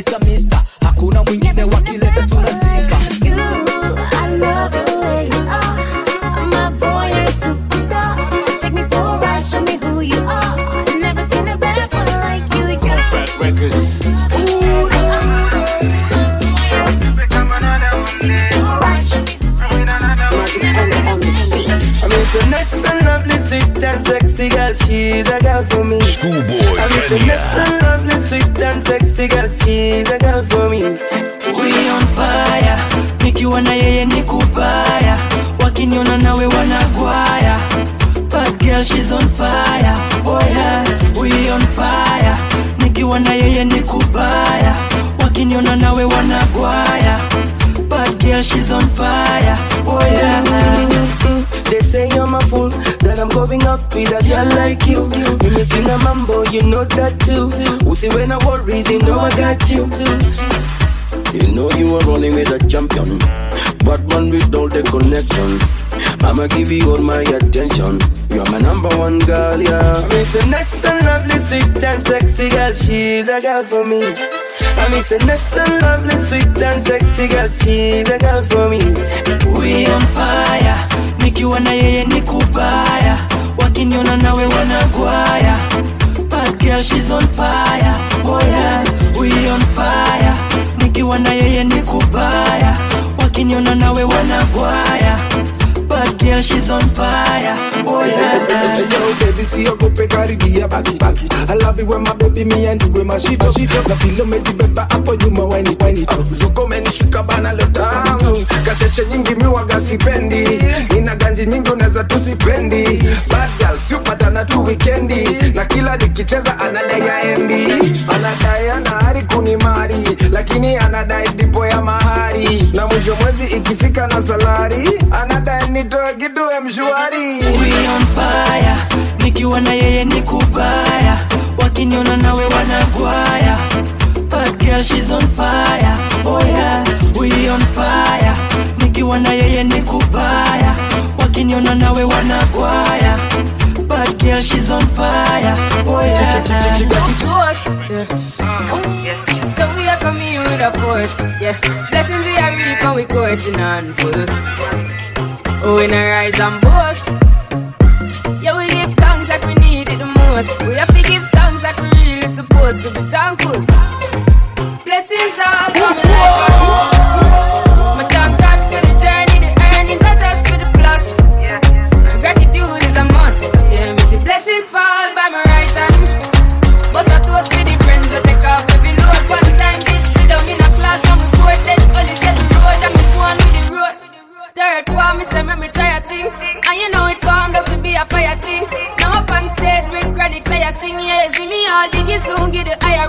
Mr. Mister hakuna mwingine wakileta tunazika you. I love the way you are. My boy, you're a superstar. Take me for girl like you. You missing a mambo, you know that too. Who see when I worry, you know I got you. You know you are running with a champion, but man with all the connection. I'ma give you all my attention. You're my number one girl, yeah. I mean, so nice and lovely, sweet and sexy girl, she's a girl for me. I mean, so nice and lovely, sweet and sexy girl, she's a girl for me. We on fire, nikiwa na yeye ni kubaya, wakiniona nawe wanagwaya. Bad girl she's on nikiwa na yeye ni kubaya, wakiniona nawe wanagwaya. Bad girl she's on fire, oh yeah. Yo, baby, see your go karibia baki baki. I love it when my baby me and you with my shit up shit up. Na pilo mejibeba hapo nyuma it, wani it. Zuko menishuka bana tamu. Kasheshe nyingi miwaga sipendi. Nina ganji nyingi unaweza tusipendi. Bad girl siupatana tu weekendi. Na kila nikicheza anadai aendi. Anadai anahari kunimari. Lakini anadai dipo ya mahari. Mwisho mwezi ikifika na salari. Anadai nitoe kitu ya mshwari. Fire, nikiwa na yeye ni kubaya, wakiniona nawe wanagwaya. Bad girl she's on fire, oh yeah. We on fire, nikiwa na yeye ni kubaya, wakiniona nawe wanagwaya. Bad girl she's on fire, oh yeah. Yes. coming a yeah. Blessings we are reap and we coursing on full. Oh, we not rise and boast.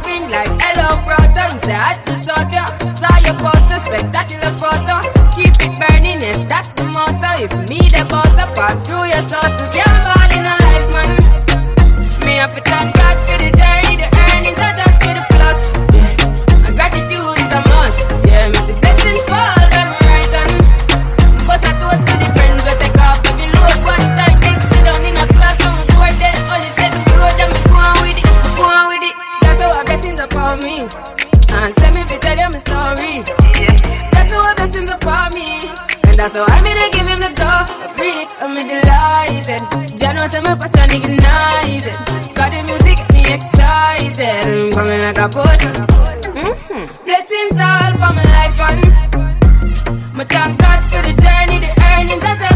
ring like hello brother. Me say I to shot ya. Saw your poster, spectacular photo. Keep it burning, yes that's the motto. If me the butter pass through your soul to get ball in a life, man. Me have to thank God for the journey. know say my passion ignited. Got the music get me excited. Mm, coming like a potion. Mm-hmm. Blessings all for my life and my thank God for the journey, the earnings that I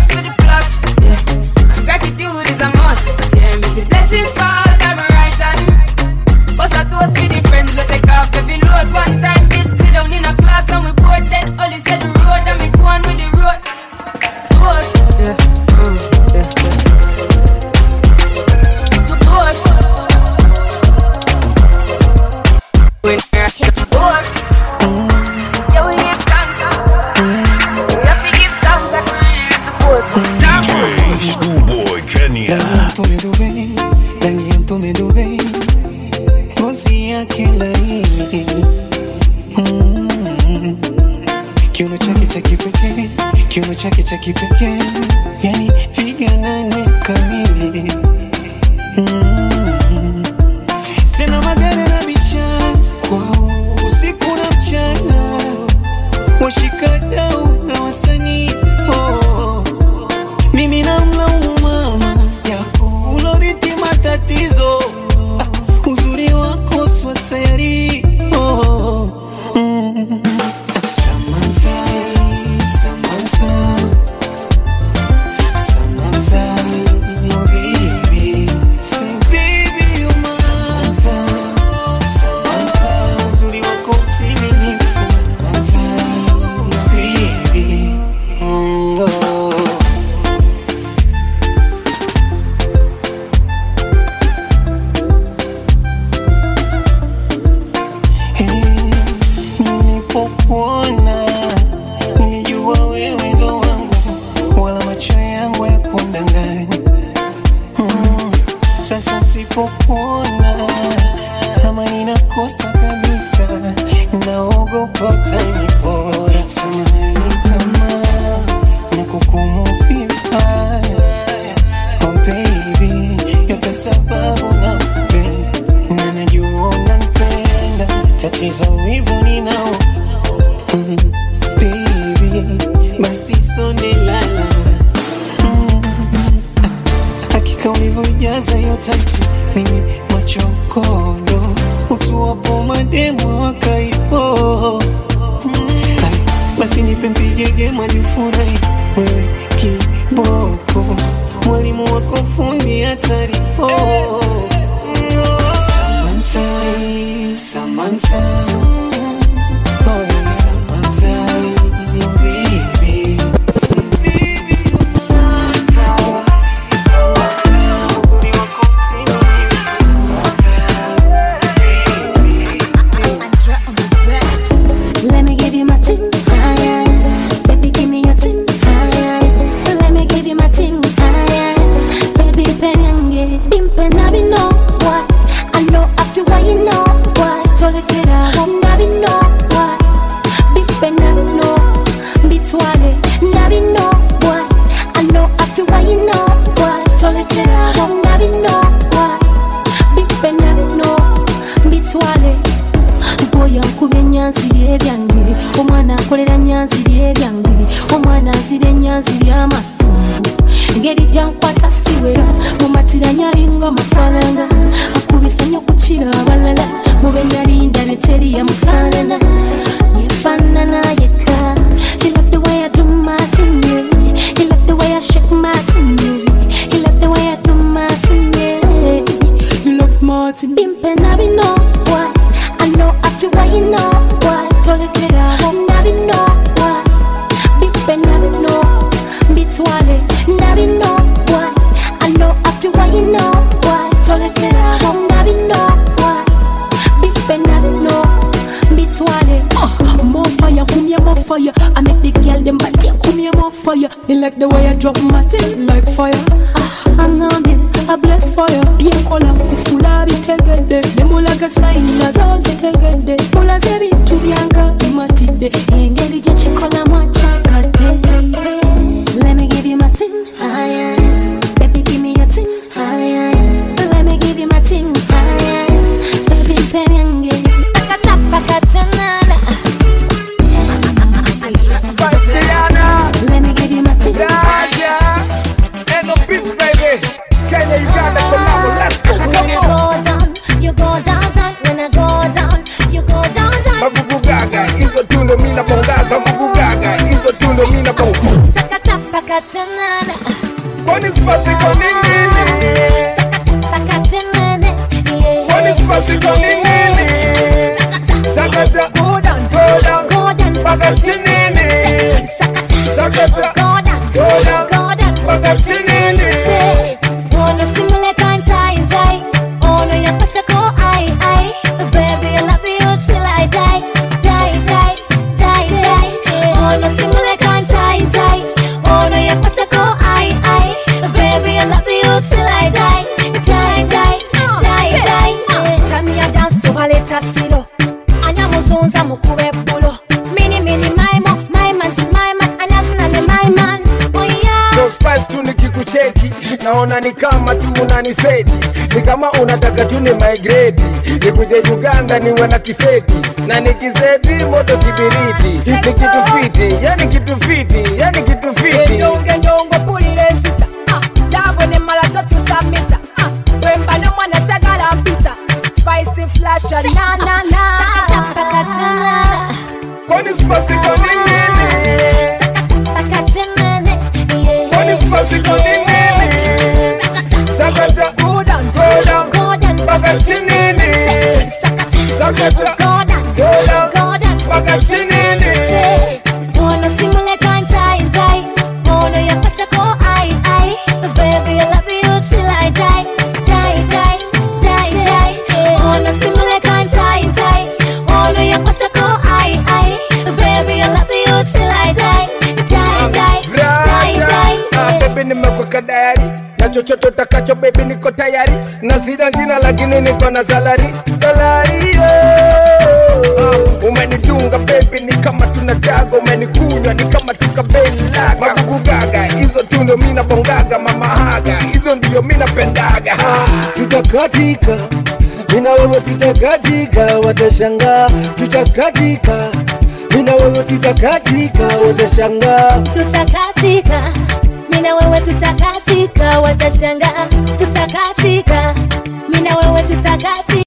matatizo hivyo ninao. Mm, baby basi sonelala mm, hakika ulivyoijaza hiyo tatu mimi You like the way I drop my thing like fire. Ah, hang on me, I bless fire. Bien kola, kufula bitegede. Nemulaga sayina zoze tegede. Mula zebi tubyanga imatide. Engeri gye kikola mwachakade. Naona ni kama tu unaniseti ni kama unataka tu ni migrate nikuje uganda niwe na kiseti na nikiseti moto kibiriti hiki kitu fiti yani kitu fiti yani kitu fiti endongo ndongo pulile sita, Ah, dago nemala totusamita Ah, wemba nomwana sagala mpita spicy flash na na na kwani spicy kwa nini kwani spicy kwa nini down. mpaka chinini sakata Go down. go down Go down. mpaka chinini Say, wanna I. Baby, I love you till I die, die, die, die, die. Wanna simulate and tie and tie. Oh no, you better go I I. Baby, I love you till I die, die, die, die, die. baby na chochote utakacho baby niko tayari. Na sina jina lakini niko na salari salari Uh, umenitunga baby ni kama tunadaga umenikunywa ni kama tukabelaga magugu gaga hizo tu ndio mimi nabongaga, mama haga. Hizo ndio mina pendaga ah. tutakatika mina wewe tutakatika watashangaa tutakatika mina wewe tutakatika watashangaa tutakatika mina wewe tutakatika watashangaa tutakatika. Mina wewe tutakatika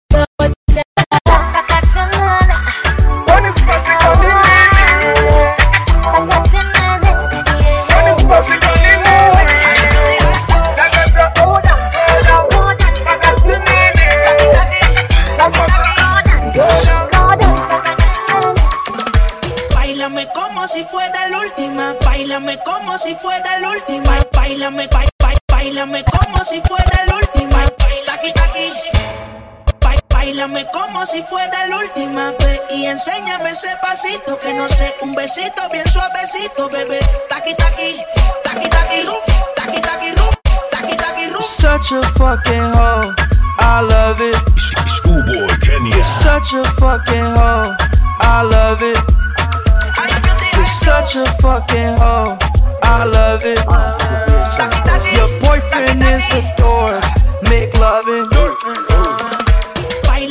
ese pasito que no sé, un besito bien suavecito, bebé. Taqui taqui, taqui taqui rum, taqui taqui rum, taqui taqui rum. Such a fucking hoe. I love it. Skoolboy Kenya. Such a fucking hoe. I love it. You're such a fucking hoe. I love it. Your boyfriend is a dork. Make loving.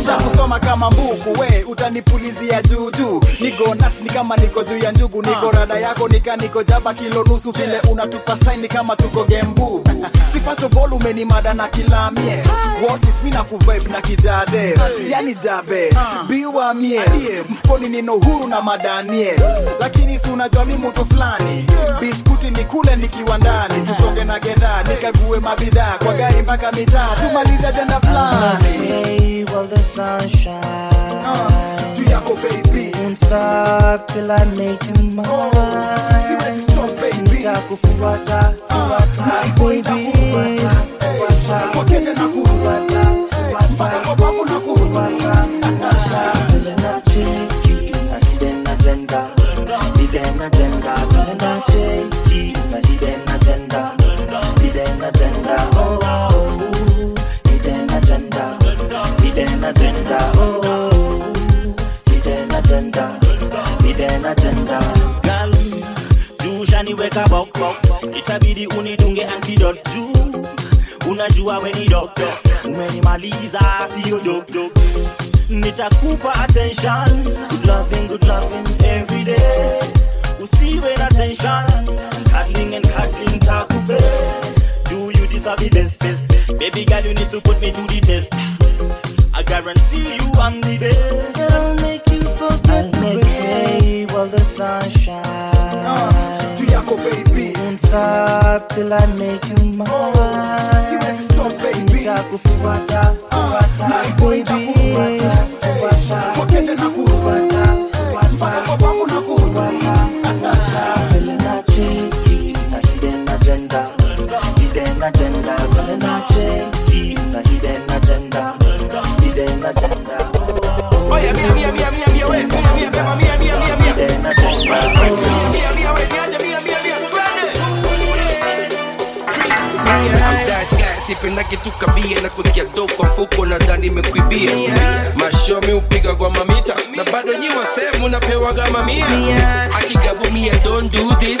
nishakusoma kama mbuku we utanipulizia juujuu niko nuts ni kama niko juu ya njugu niko rada yako nika niko jaba kilo nusu vile unatupa saini kama tuko gembu. Si first of all na kilamie. Mi na kuvibe na kijade? Yani jabe. Biwa mie mfukoni nino huru na madanie. Lakini si unajua mi mutu fulani. Biskuti ni kule nikiwa ndani. Tusonge na gedha nikague mabidhaa kwa gari mpaka mitaa. Tumalize ajenda fulani while the sun shines. juu yako baby Won't stop till I make you mine. Nitakufuata, fuata, baby. Fuata, fuata, fuata, fuata. Vile nacheki, na hidden agenda. Hidden agenda, vile nacheki, na hidden agenda. Hidden hidden agenda. Girl, juu ushaniweka box itabidi unidunge antidote juu unajua we ni doctor umenimaliza sio joke joke nitakupa attention. Good loving good loving every day. Usiwe na tension. Cuddling and cuddling takupe. Do you deserve the best baby girl you need to put me to the test. I guarantee you I'm the best. I'll make you forget I'll make while the sun shines. juu yako baby Won't stop till I make you mine. Baby. Vile na hidden agenda. Hidden agenda, vile na hidden agenda. Hidden agenda. Oye, mía, beba, mía, mía, mía, mía. Napenda na kutia do fuko na dhani imekwibia mashomi upiga kwa mamita na bado nyi wasemu napewaga mamia. Akigabumia don't do this.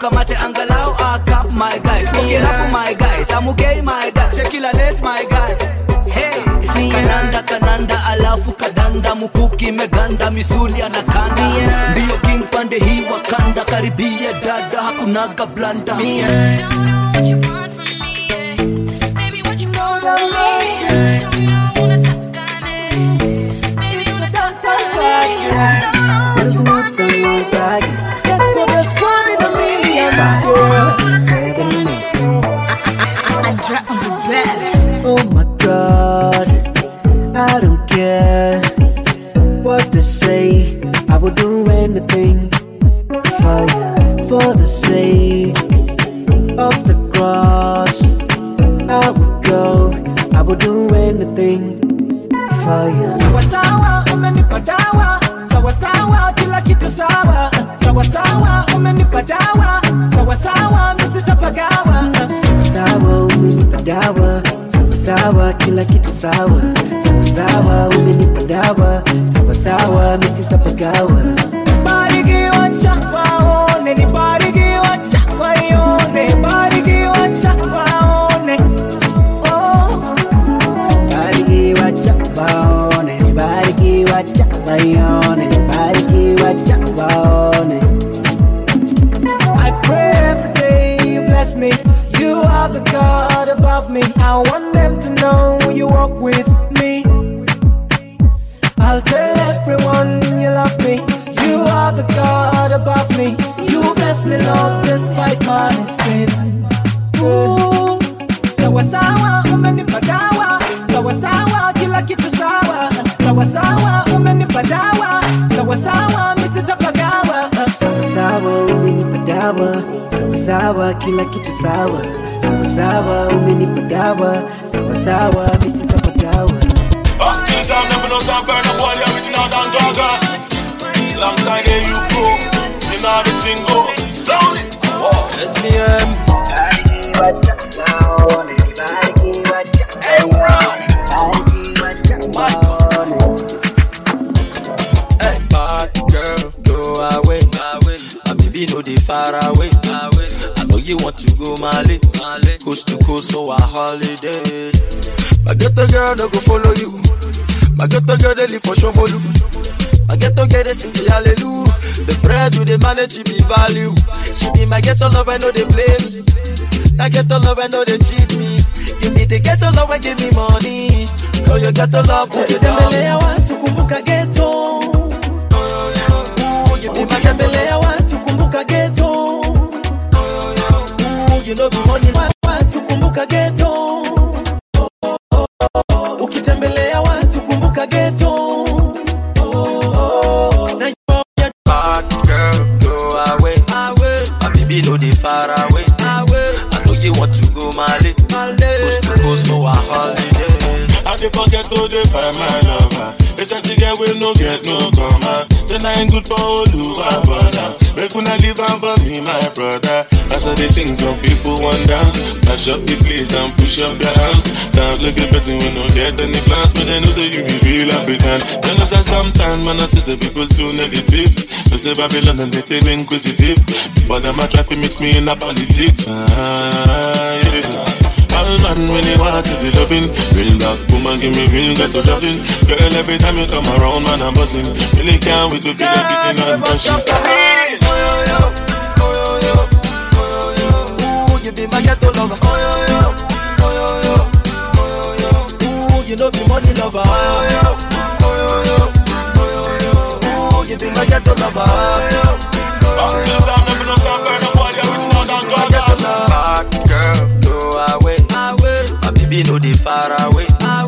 tukamate angalau a cup my guy, tupoke rafu my guy, samugei my guy, chekila les my guy. Hey, kananda kananda alafu kadanda. Mukuki meganda misuli anakanda. Ndiyo king pande hii wakanda. Karibia dada hakunaga blanda. There's nothing once I get. Million. Kila sawa kila kitu sawa. Sawa sawa, umenipa dawa, sawa sawa, to the time, never know some burn up all the original Dan Gaga. Alongside the you pro, you know go. Sound it. Hey, manage she be value. She be my ghetto love, I know they play me. That ghetto love, I know they cheat me. You be the ghetto love, and give me money. Your ghetto love, to the Tembelea watu I sing, some people want dance. Mash up the place and push up your hands. Dance like a person we no get any plans, but they know say you be real African. Then know say sometimes man I see say people too negative. They say Babylon and they too inquisitive, but them a traffic to mix me in the politics. Ah, yeah. All man when you want is the loving Real dark woman give me real ghetto loving Girl every time you come around man I'm buzzing Really can't wait to feel everything I'm touching you be my ghetto lover. Oh, yo, yo. Oh, yo, yo. Oh, yo, yo. Ooh, you know be money lover. Oh, yo, yo. Oh, yo, yo. Oh, yo, yo. Ooh, you be my ghetto lover. Oh, yo. Up to the time never know some burn up all the original Dan Gaga Bad girl, go away. My baby know they far away. I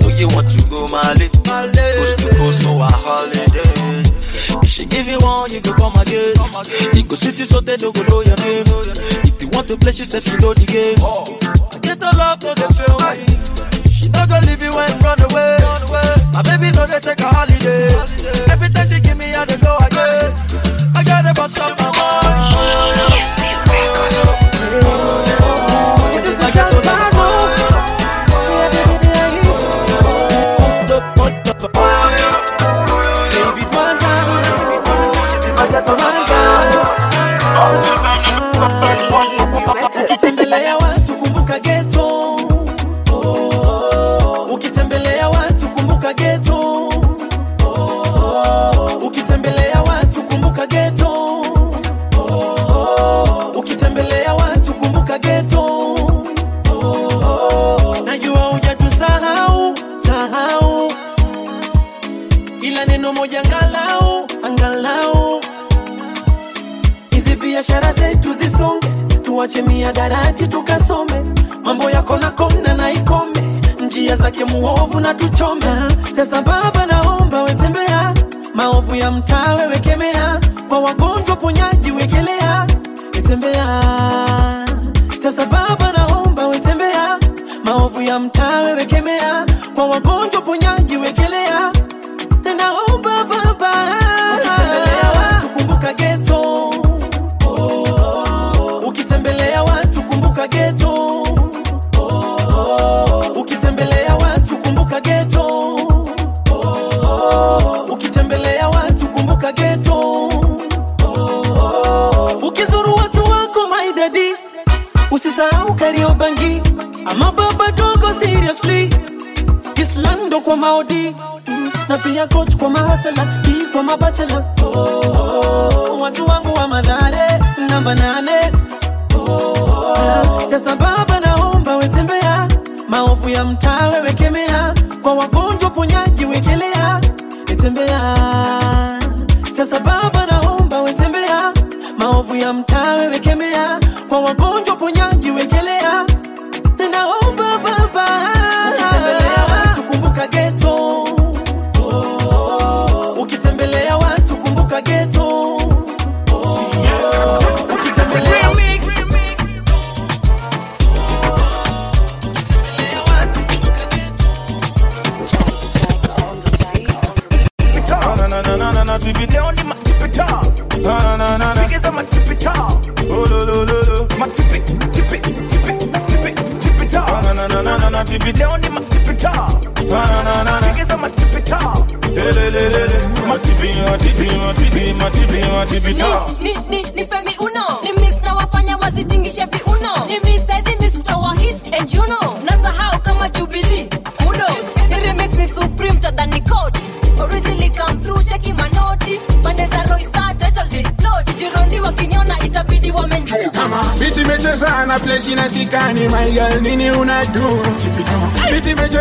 know you want to go Mali, coast to coast for a holiday. If she give you one, you go come again. You go sit so they don't go know your name. You want to play, she said she know the game. I get the love, no they feel me. She not gonna leave you and run away. My baby know they take a holiday. Every time she give me, I go again. I gotta bust up my mind. Muovu na tuchome sasa baba naomba wetembea maovu ya mtaa wewekemea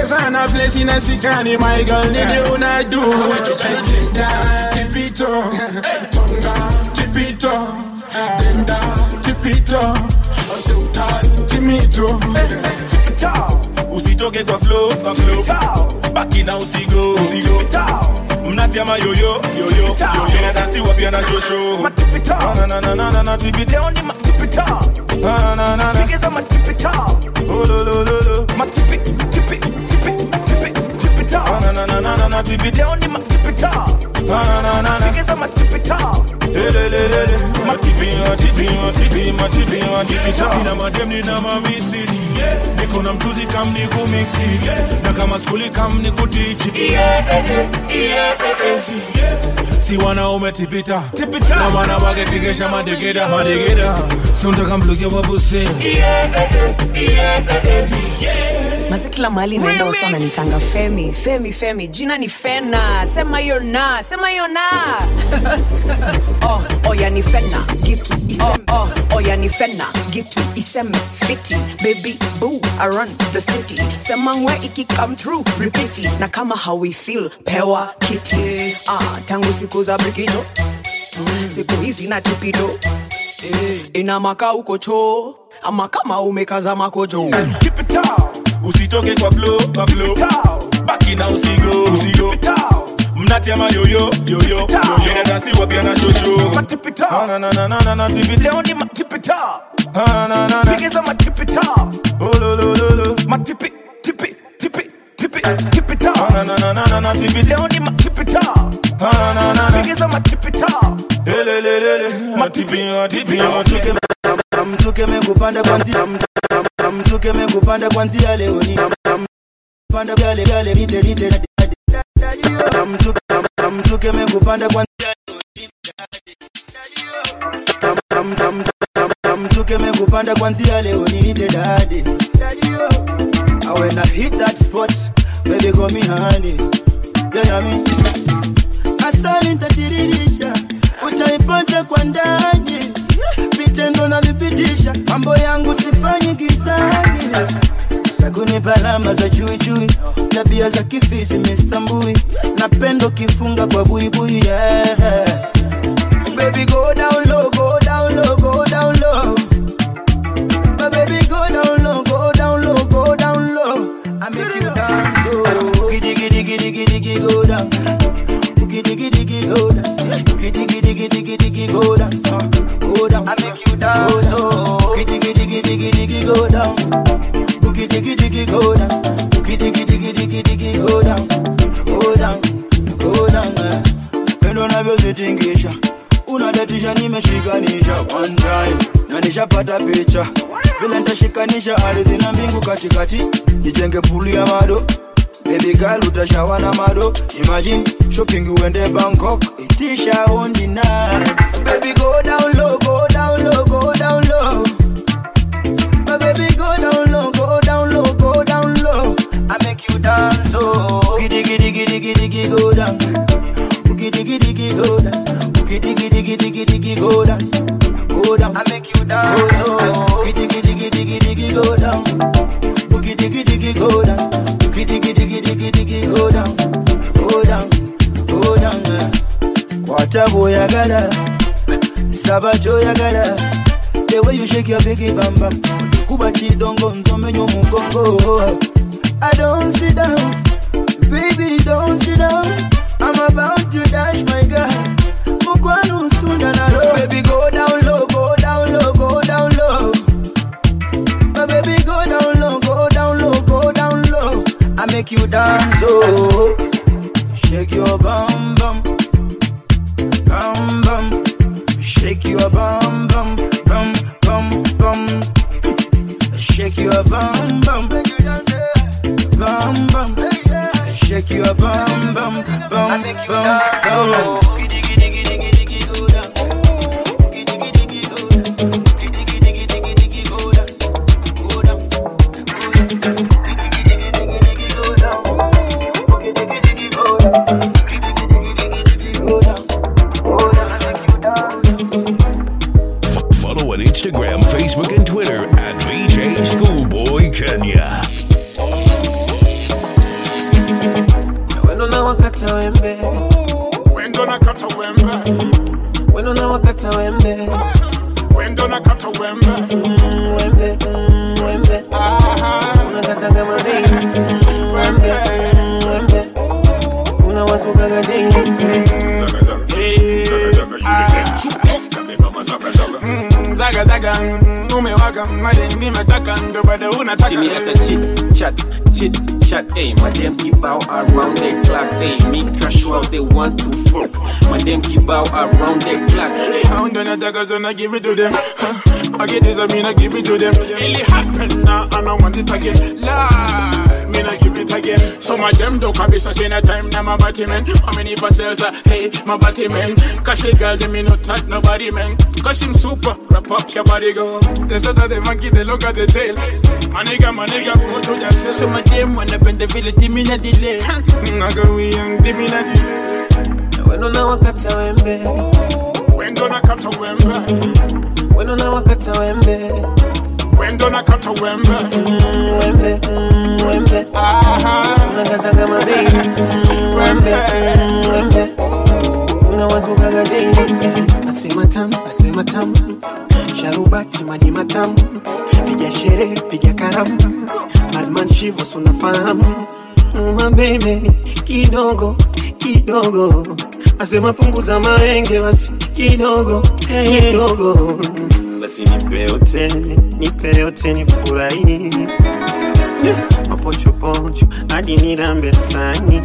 Biti imecheza na place inasikani my girl nini unadu Tipito Tonga Tipito Denda Tipito Sultan Timito usitoke kwa flow kwa flow baki na usigo usigo mnatia mayoyo yoyo yoyo na dansi wapia na shosho na na na na na na tupite on the tipi top na na na na because I'm a tipi top oh lo lo lo lo my tipi tipi tipi tipi tipita na na na na mchuzi kam ni kumiksi na kama skuli kam kutichi yeah, yeah, yeah, yeah. Wanaume tipita na wana wake kigesha madegeda madegeda suntaka mlukia wabuse eh, eh, eh, Mazi kila mahali naenda wasi wananitanga Femi, Femi, Femi. Jina ni Fena. Sema hiyo na, sema hiyo na. oh, oh oya ni Fena, gitu iseme. Oh, oh, oh oya ni Fena, gitu iseme. Fiti, baby, boo, I run the city. Sema ngwe iki come true, repeat. Na kama how we feel, pewa kiti. Ah, tangu siku za brikijo. Siku hizi na tipito. Ina maka uko choo. Ama kama umekaza makojo. usitoke kwa flow kwa flow. Baki na usigo usigo. Mnatia mayoyo yoyo. Yoyo na dansi wapia na shosho na na na na na na tip it, tip it up. Na na na na na, tip it down, ma tip it up. Na na na na, because I'm a tip it up. Lele lele lele, ma tip it, tip it, mzuke mzuke mekupanda kwanzia mzuke mekupanda kwanzia leo ni panda gale gale lite lite mzuke mzuke mekupanda kwanzia mzuke mekupanda kwanzia leo ni lite dadi I when I hit that spot baby call me honey you know me? Asali nitadiririsha utaipata kwa ndani vitendo navipitisha mambo yangu sifanyi gizani sakunipa alama za chuichui tabia za kifisi mistambui napendo kifunga kwa buibui yeah. baby go down low go down giddy giddy giddy go down giddy giddy giddy giddy giddy go down uh, go down I make you dance oh giddy giddy giddy giddy go down giddy giddy giddy go down giddy giddy giddy giddy giddy go down go down go down eh. pendo navyozitingisha unadatisha nimeshikanisha one time na nishapata picha vile ntashikanisha ardhi na mbingu katikati nijenge pulu ya mado Baby girl utashawa na mado. Imagine shopping uende Bangkok. Itisha on the Baby go down low, go down low, go down low. My baby go down low, go down low, go down low. I make you dance oh. Giddy giddy giddy giddy giddy go down. Giddy giddy giddy go down. Giddy giddy giddy giddy giddy go down. Go down. I make you dance Kwata boyagala. Saba choyagala The way you shake your biggie bam bam. Kuba chidongo nzomenya omugongo I don't sit down. Baby don't sit down. I'm about to dash my girl I give it to them. Huh. I get this, I mean I give it to them. It happen now and I want it again. Lie, mean I give it again. So my them don't be such in a time now my body man. How many are hey my body man? Cause the girl they me not touch nobody man. Cause him super, wrap up your body go. They said that the monkey they look at the tail. My nigga, my nigga, go to yourself. Some of them wanna bend the village, me na delay. I go we young, me na delay. wendo na wakata wembe Wendo na wembe. wendo na wakata wembe. Wendo na kata wembe. Wembe. Unakata kama baby wembe. Wembe. Unawasukaga daily asema tamu asema tamu sharubati maji matamu piga karamu madman shivos unafahamu. Baby kidogo kidogo asema punguza maenge basi kidogo kidogo. Basi nipe yote nipe yote nifurahi. Mapochopocho hadi nirambe sani.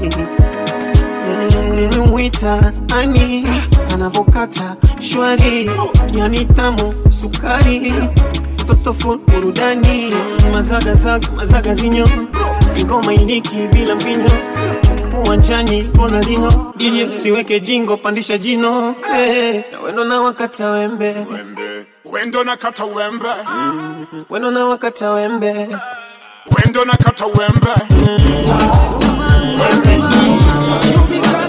Nimemwita ani anavokata shwari. Yani tamu sukari. Mtoto full burudani. Mazagazaga mazaga zinyo. Ingoma iliki bila mbinyo uwanjani ronaldinho ili usiweke jingo pandisha jino. Hey, wendo na wakata wembe. Wendo na kata wembe. wendo na wakata wembe. Wendo na kata wembe. unaniumiza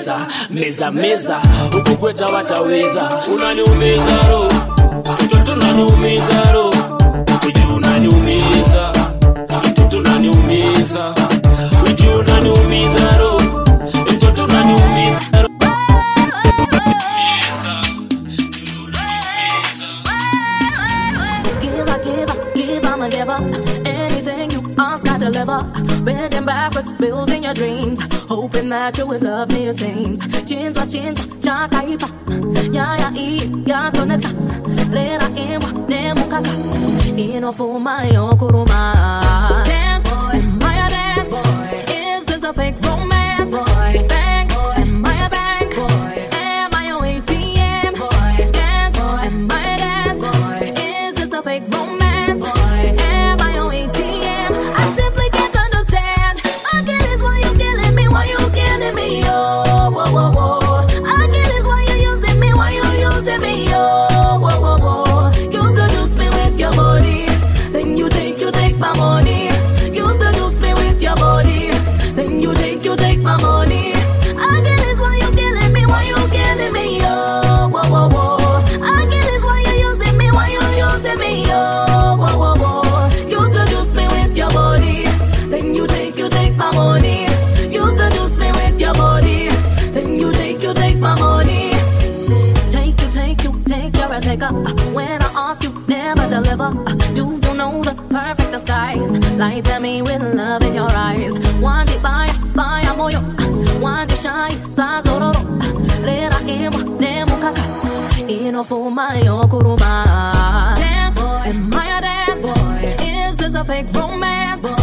meza meza meza, huku wataweza, unaniumiza roho, mtoto unaniumiza. that you would love me, it seems. Chinza, ah, chinza, cha kaipa. Ya, ya, i, ya, toneta. Rera, imwa, ne mukaka. Ino for my Light at me with love in your eyes. One day bye, bye, amo yo. One day shy, sa zororo. Rera emo, nemo kata. Ino fuma yo kuruma. Dance boy, am I a dance boy? Is this a fake romance? Boy.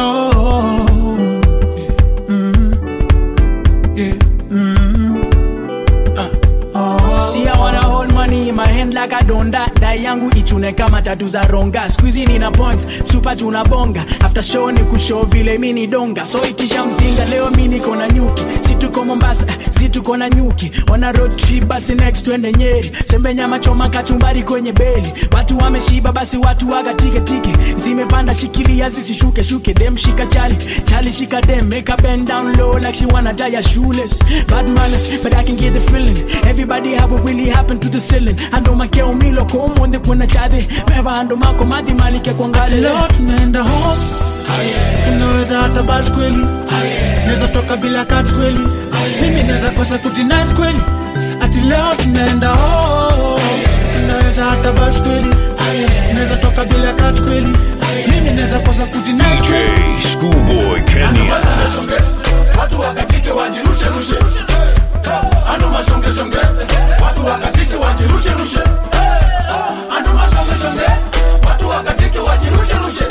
know. Mm. Yeah. Mm. Yangu ichune kama tatu za ronga skuizi nina points supa tunabonga after show ni kushow vile mi ni donga so ikisha mzinga leo mi niko na nyuki si tuko mombasa eh, si tuko na nyuki. Wana road trip basi next twende nyeri. Sembe nyama choma kachumbari kwenye beli. Watu wameshiba basi watu waga tike tike. Zimepanda shikilia zisishuke shuke dem shika chali. Chali shika dem make her bend down low like she wanna die as shoeless. Bad manners but I can get the feeling. Everybody have what really happened to the ceiling. Ando makeo milo komo ndi kuna chade beba ando mako madi malike kwa ngale. Leo tunaenda home unaweza hata bas kweli. Naweza toka bila kat kweli. Mimi naweza kosa kutinat kweli. Ati leo tunaenda oh, unaweza hata bas kweli. Naweza toka bila kat kweli. Mimi naweza kosa kutinat kweli. Schoolboy Kenya. watu wakatike wajirushe rushe anu masonge songe. Watu wakatike wajirushe rushe anu masonge songe. Watu wakatike wajirushe rushe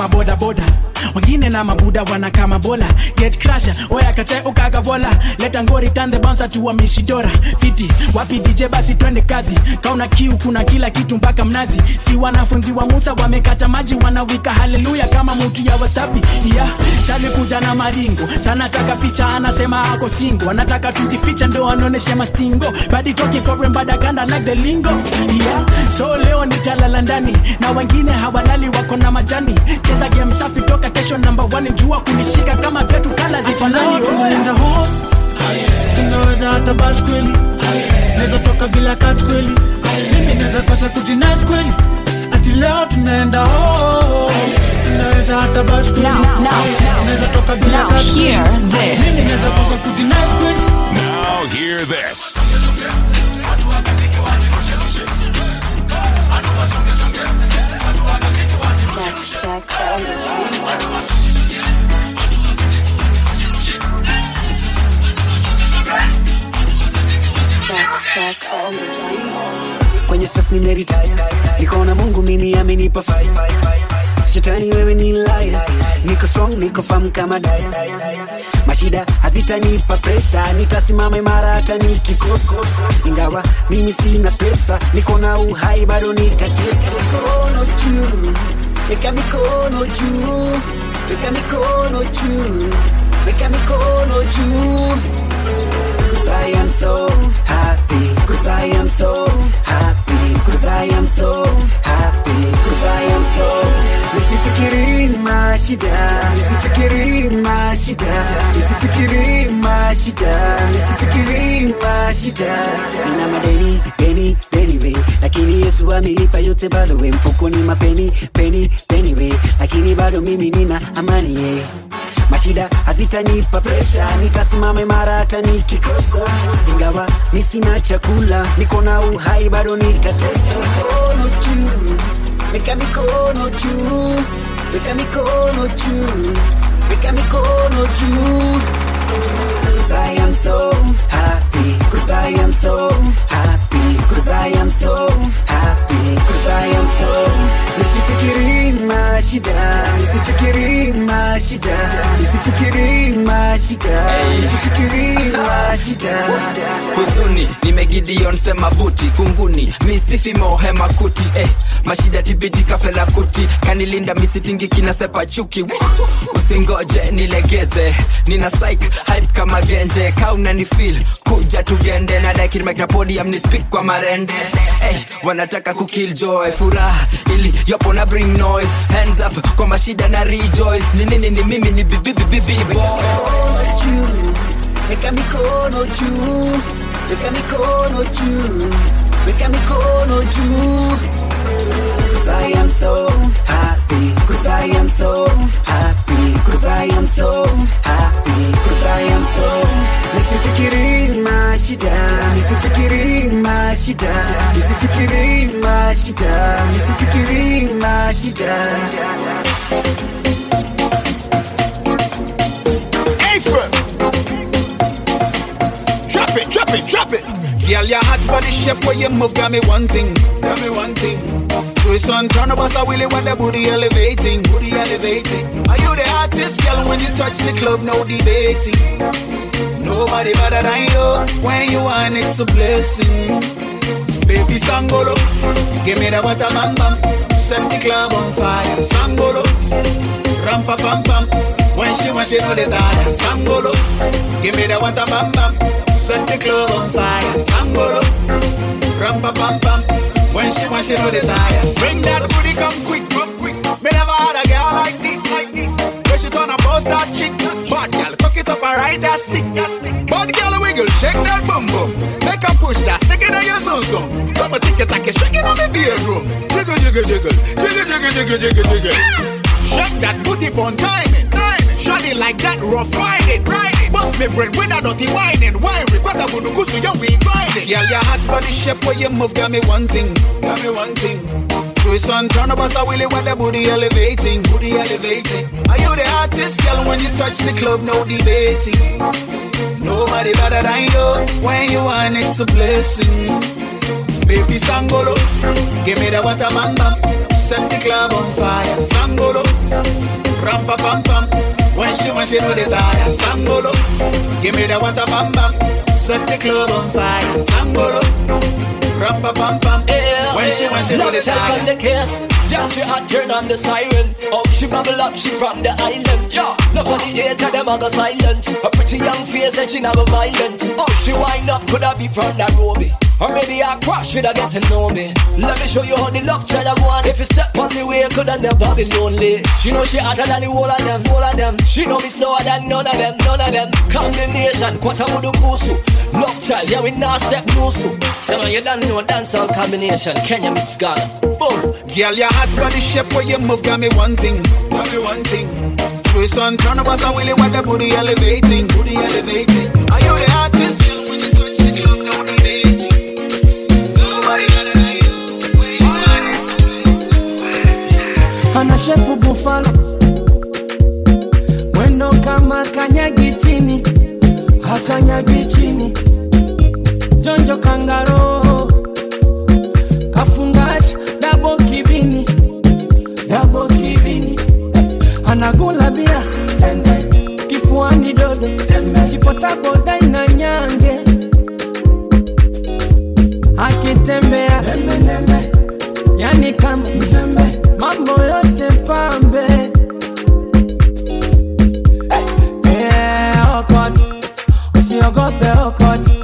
wengine na mabodaboda wengine na mabuda wana kama bola. Get crasher oya kate ukaga bola leta ngori tande bouncer tuwa mishidora. Fiti wapi dj basi twende kazi. Kauna kiu kuna kila kitu mpaka mnazi. Si wanafunzi wa musa wamekata maji wanawika haleluya kama mtu ya wasafi. Ya sali kuja na maringo. Sana taka ficha anasema ako singo anataka tujificha ndo anoneshe mastingo. Badi talking for him kanda like the lingo. Yeah so leo nitalala ndani. Na wengine hawalali wako na majani. Cheza game safi toka kesho number one jua kunishika kama vyetu kala zifanani. Leo tunaenda home? Unaweza hata bas kweli? Naweza toka bila kat kweli? Mimi naweza kosa kujinat kweli? Ati leo tunaenda home. Unaweza hata bas kweli? Naweza toka bila kat kweli? mimi naweza kosa kujinat kweli? Now hear this. Kwenye stress nimeritaya niko na mungu mimi amenipa fire. Shetani wewe ni laya niko strong niko fam kama daya mashida hazitanipa presha nitasimama imara hata nikikosa. Ingawa mimi sina pesa niko na uhai bado nitatesa mikono juu weka mikono juu weka mikono juu weka mikono juu Cause I am madeni, peni we Lakini Yesu amenipa yote we Mfukoni mapeni, peni, peni we Lakini bado mimi nina amani ye mashida hazitanipa presha nitasimama imara hata nikikosa. Ingawa mi sina chakula niko na uhai bado nitatesa. Mikono juu weka mikono juu. Weka mikono juu weka mikono juu. I am so Cause I am so happy. Cause I am so happy. Cause I am so Nisifikiri mashida. Nisifikiri mashida. Nisifikiri mashida. Nisifikiri mashida. Huzuni nimegidion sema buti kunguni. Misifi mohe makuti eh, mashida tibidi kafela kuti. Kanilinda misitingi kinasepa chuki. Woo! Usingoje nilegeze. Nina psych hype kama genje. Kauna ni feel kuja tugende. Na dakirmek na podium ni speak kwa marende. Hey, wanataka kukill joy. Furaha ili yopo na bring noise. Hands up kwa mashida na rejoice. Ni nini ni mimi ni bibibibibi boy. Juu weka mikono juu weka mikono juu weka mikono juu Cause I am so happy. Cause I am so happy. Cause I am so happy. Cause I am so Nisifikiri mashida Nisifikiri mashida Nisifikiri mashida Nisifikiri mashida Ephraim. Drop it, drop it, drop it. Girl, your hot body shape where you move got me one thing, got me one Twist on turn up, I really want the booty elevating, booty elevating. Are you the artist, girl? When you touch the club, no debating, Nobody better than you. When you want, it's a blessing. Baby Sangolo, give me the water bam bam. Set the club on fire. Sangolo, ram pa pam pam. When she want, she know the tire. Sangolo, give me the water bam bam. Set the club on fire. Sangolo, ram pa pam pam. When she want, she know the tire. Bring that booty, come quick, come quick. Me never had a girl like this, like this. When she turn a boss that chick, bad girl, cock it up and ride that stick. Bad girl wiggle, shake that bum bum. Make her push that, stick it on your zoom zoom. Come and tick it, take it, shake it on the bedroom. Jiggle, jiggle, jiggle, jiggle, jiggle, jiggle, jiggle, jiggle. Shake that booty on timing. Shawty like that, rough riding. Bust me brain with a dirty whining. Wiry, quite a good kusu, yo, we grinding. Girl, your hot body shape where you move got me one thing, got me one thing. Twist on turn up as a willy with the booty elevating, booty elevating. Are you the artist, girl? When you touch the club, no debating. Nobody better than you. When you want, it's a blessing. Baby Sangolo, give me the water bam bam. Set the club on fire. Sangolo, ram pa pam pam. When she want, she know the tire. Sangolo, give me the water bam bam. Set the club on fire. Sangolo, ram pa pam pam. When she want, she know the check on the case. Yeah, she hot turn on the siren. Oh, she bubble up, she from the island. Yeah, no for the hater, them a go silent. A pretty young face and she never violent. Oh, she wind up, could I be from Nairobi? Maybe I crash, should I get to know me? Let me show you how the love child I want. If you step on the way, could I never be lonely? She know she hotter than the whole of them, whole of them. She know me slower than none of them, none of them. Combination, quarter with the kusu. Love child, yeah, we not step nusu. Then you don't know dancehall combination. Kenya meets Ghana. Boom. Girl, your hot body shape where you move got me one thing, got me one thing. Twist on turn up as a willy with the booty elevating, booty elevating. Are you the artist? Blessing. ana shepu bufalo mwendo kama kanyagi chini hakanyagi chini. Jonjo kangaro kafungash dabo kibini dabo kibini. Anagula bia kifuani dodo kipotaboda ina nyange. Akitembea yani kama pambe. Hey, hey, ọkọ ni, see sí ọgọ́bẹ̀ ọkọ ni.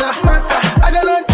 matter. I don't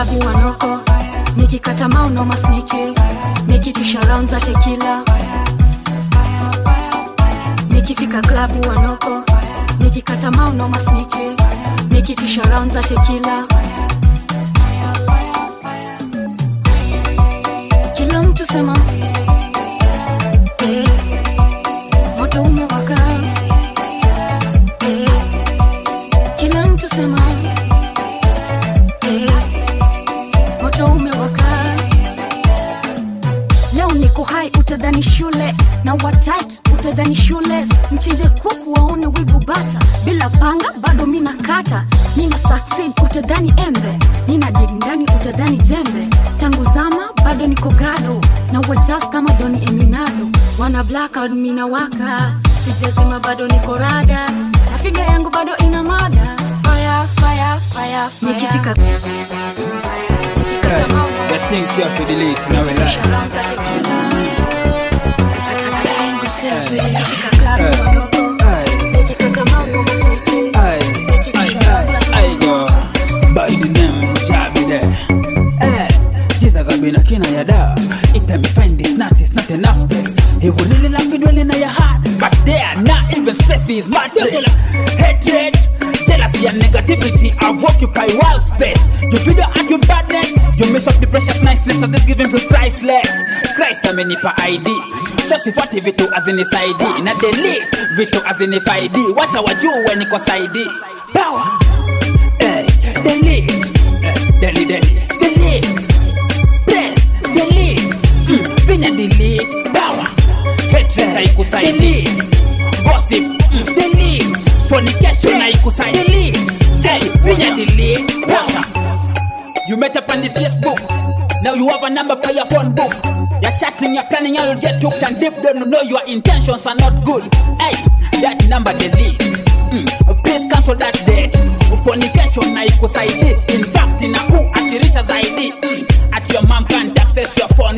love you, I know for the late. Now we like. amenipa id so sifuati vitu azinisaidi na delete vitu azinifaidi wacha wajue niko saidi. Power. Hey, delete. Hey, delete delete. Delete. Press delete. Mm, finya delete. Power. Hatred haikusaidi gossip. Mm, delete. Fornication haikusaidi delete. Jay finya delete. Power. You met up on the facebook. Now you have a number by your phone book. You're chatting, you're planning, you'll get hooked and dip them to know your intentions are not good. Hey, that number delete. Mm. Please cancel that date. Fornication haikusaidia. In fact, inakuathirisha zaidi. Mm. At your mom can't access your phone.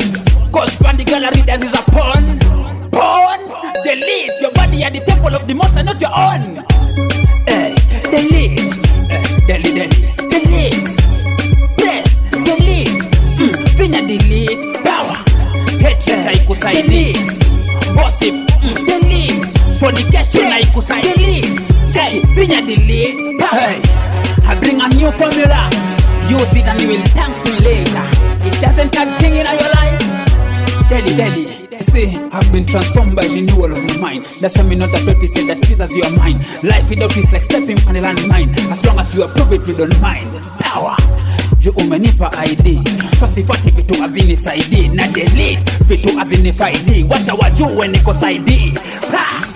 Cause Brandy Gallery, that is a pawn. Pawn, Delete. Your body at the temple of the monster, not your own. post it and you will thank me later. It doesn't take thing in your life. Daddy, daddy. Say, I've been transformed by the renewal of my mind. That's why me not afraid to say that Jesus, you are mine. Life without is like stepping on a landmine. As long as you approve it, we don't mind. Power juu umenipa id sosipati vitu ID. na delete Fit as in if ID. Watch out what you when it goes ID. Ha!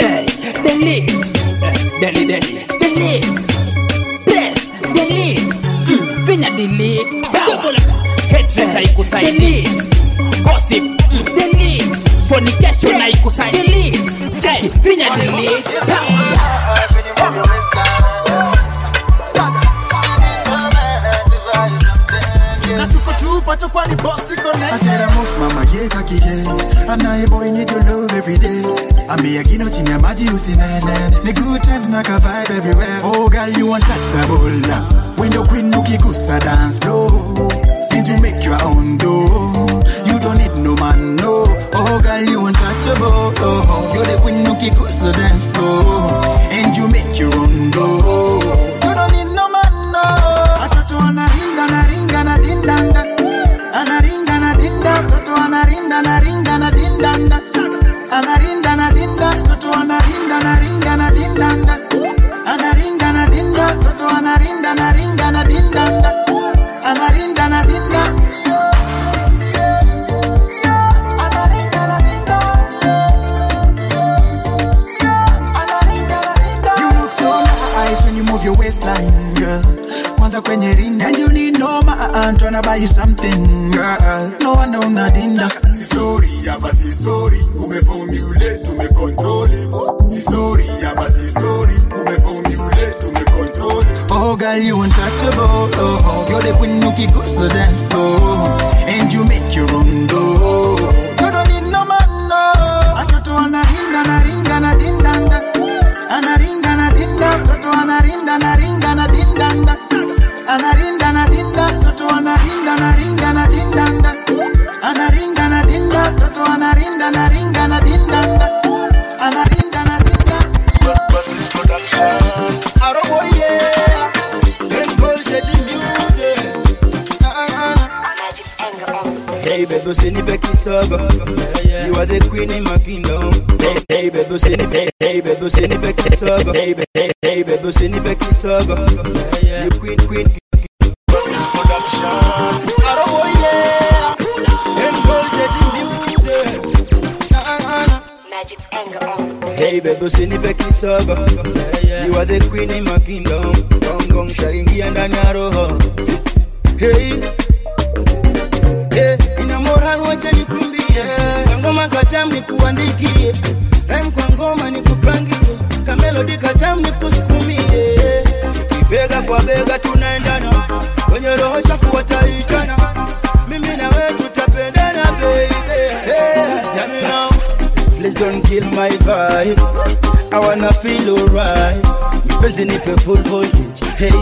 Hey, saidi delete delete delete delete delete finya delete hatred haikusaidii gossip. Delete fornication haikusaidii je finya delete pacho kwani bossy connect Ateramus mama ye good times na ka vibe everywhere. Oh girl you untattable now When the queen ukigusa dance floor Since you make your own dough You don't need no man no. Oh girl you untouchable. Oh, You're the queen ukigusa dance floor you move your waistline, girl. Kwanza kwenye ring and you need no man tryna buy you something, girl. No one know nadinda. Si story, hapa si story, umeformulate, umecontrol. Si story, hapa si story, umeformulate, umecontrol. Oh, girl, you untouchable. Oh, oh. you're the queen who can go so dance floor, and you make your own dough. You don't need no man, no. Watoto na anarinda na dinda, toto anarinda na ringa na dindanda, anaringa na dinda, toto anarinda na ringa na dindanda, anarinda na dinda. I don't want yeah. Then voltage in music. Hey baby, usinipe kisogo. You are the queen in my kingdom. Hey baby, usinipe, hey, hey baby, usinipe kisogo. Hey, baby, hey, hey baby, usinipe kisogo. You queen, don't want yeah. Then voltage in music. Magic's anger on. Baby, kisogo. You are the queen in my kingdom. Gong gong shaingia ndani ya roho. Hey. Hey, ina moral wacha nikumbie. Ngoma katam nikuandikie. Rhyme kwa ngoma ni kupangie, kamelodi katamu ni kusukumie, bega kwa bega tunaendana. kwenye roho chafu wataitana. Mimi na wewe tutapendana. Please don't kill my vibe. I wanna feel alright. Mpenzi nipe full voltage. Hey,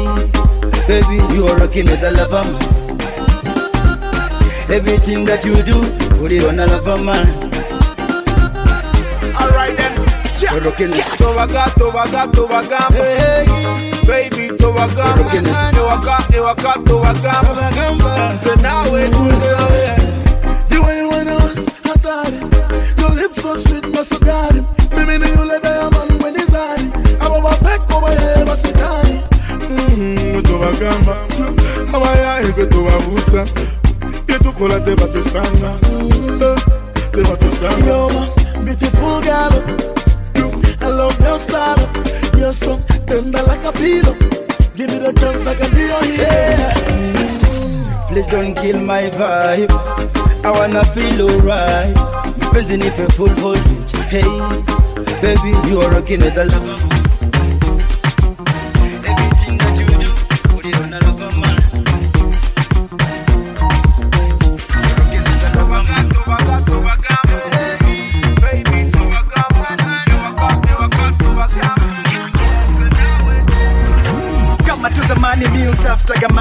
baby, you are rocking with a lover man. Everything that you do, put it on a man. Alright then. You're rocking it. Towaga, towaga, towaga. Baby, towaga. Towaga, towaga, towaga. So now we're doing something. The way you wanna ask, I thought it. Your lips so sweet, but so got him. Mimi ni yule diamond when he's on it. I'm over back over here, but sit down. Mm, towagamba abaya ebe towabusa yetukola te batusanga Eh, te batusanga You're my beautiful girl. I love your style. You're so tender like a pillow. Give me the chance, I can be your hero. Please don't kill my vibe. I wanna feel alright. Mpenzi nipe full voltage. Hey, baby, you are rocking with a lover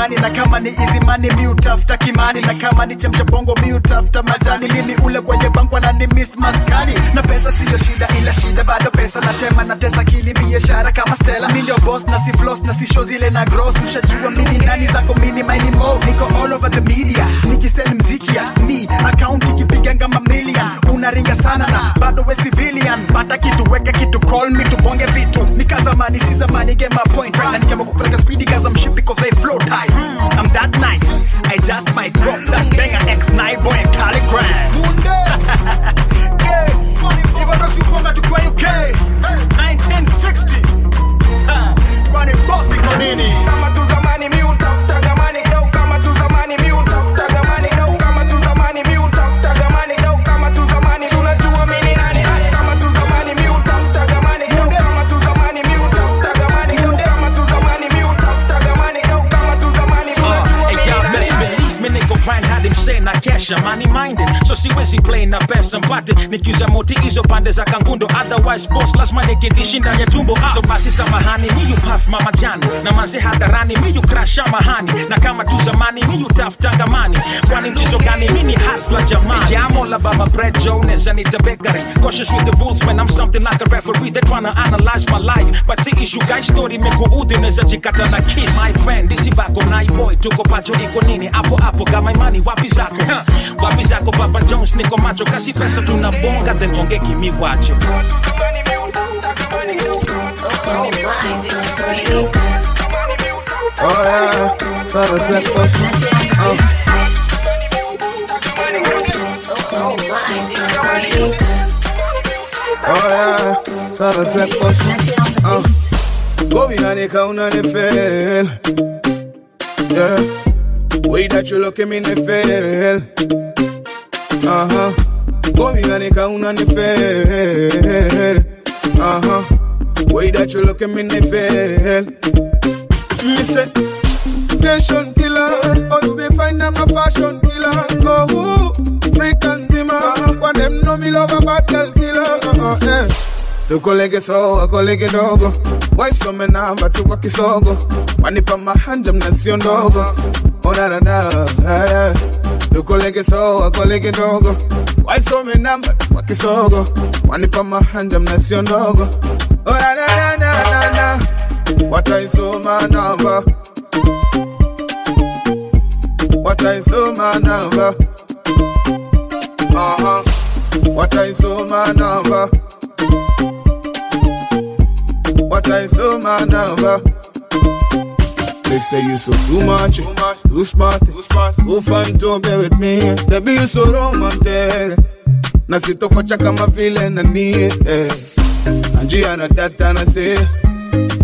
gamani na kama ni izimani mi utafuta kimani na kama ni chemcha mi utafuta majani mimi ule kwenye bankwa na ni miss maskani. Na pesa siyo shida ila shida bado pesa natema na tesa kili biashara kama stela mi ndio boss na si floss na si show zile na gross. Ushajua mimi nani zako mini mine mo niko all over the media nikisel mziki ya ni account ikipiga ngama unaringa sana na bado we civilian. Pata kitu weka kitu call me tubonge vitu. Nika zamani si zamani gema point. Na nikama kupeleka spidi because I flow tight I'm that nice. I just might drop that banger X9 boy and Caligram money minded. So siwezi play na pesa mpate nikiuza moti hizo pande za kangundo. Otherwise boss lazima nikidishi ndani ya tumbo. So basi samahani miyu puff mama jani. Na maze hadharani miyu crash mahani na kama tu zamani miyu tough tangamani. Kwani mchezo gani? Mini hustler jamani. Yamo la baba bread jones and it's a bakery. Cautious with the rules when I'm something like a referee. They tryna analyze my life. But see issue guys story meko udhi unaweza jikata na kiss. My friend isivako nai boy tuko pacho iko nini? Hapo hapo kama imani wapi zako? Huh? Wapi zako Papa Jones niko macho kasi pesa tunabonga then onge kimi wacho Oh yeah, Baba Flex Boss. Oh. Oh yeah, Baba Flex Boss. Oh. Go behind the counter, they fail. Yeah. Way that you look at me, they fail. Uh huh. Go behind the counter, they fail. Uh huh. Way that you look at me, they fail. Me say, nation killer. Oh, you be fine, I'm a fashion killer. Oh, and zimmer. When them know me love a battle killer. Uh, yeah. tukolege soa kolege dogo waisome namba tukwa kisogo wanipa mahanja mnasio ndogo onanana tukolege soa kolege so kolege dogo waisome namba tukwa kisogo wanipa mahanja mnasio ndogo onanananana oh, wataisoma namba wataisoma namba Aha. Uh-huh. wataisoma namba wataisoma namba They say you so too much, too smart, too fun to be with me. Baby you so romantic, na sitokocha kama vile nani eh. Anjia na data na say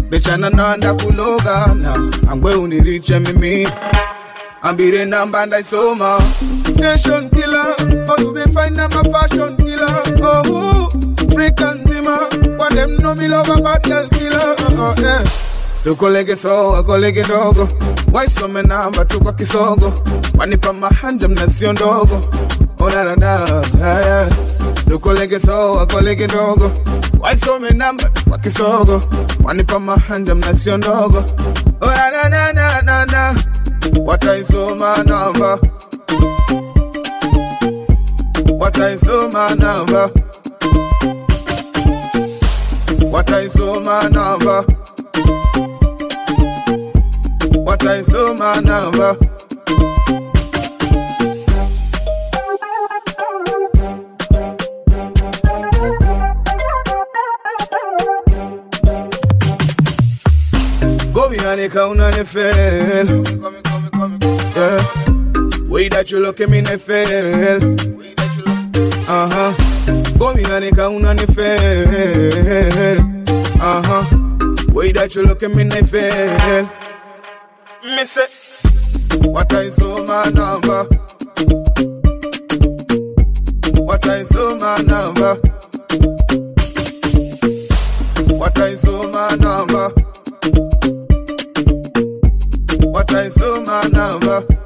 Rechana nanda kuloga na angwe uniriche mimi. Ambire namba ndaisoma nation killer. Oh you be fine I'm a fashion killer. Oh who freak and zima. When them know me love a battle killer. Oh, oh, yeah. Tukolege soa kolege dogo. Waisome namba tukwa kisogo. Wanipa mahanja mnasio ndogo. Onarada yeah. tukolege soa kolege dogo. Waisome namba tukwa kisogo. Wanipa mahanja mnasio ndogo. Onanananana wataisoma namba. Wataisoma namba. Wataisoma namba wataisoma namba Go behind the counter and fail. Yeah. Way that you look at me, they fail. Uh huh. Go behind the counter and fail. Uh huh. Way that you look at me, they fail. Me say, what I saw my number. What I saw my number. What I saw my number. What I saw my number.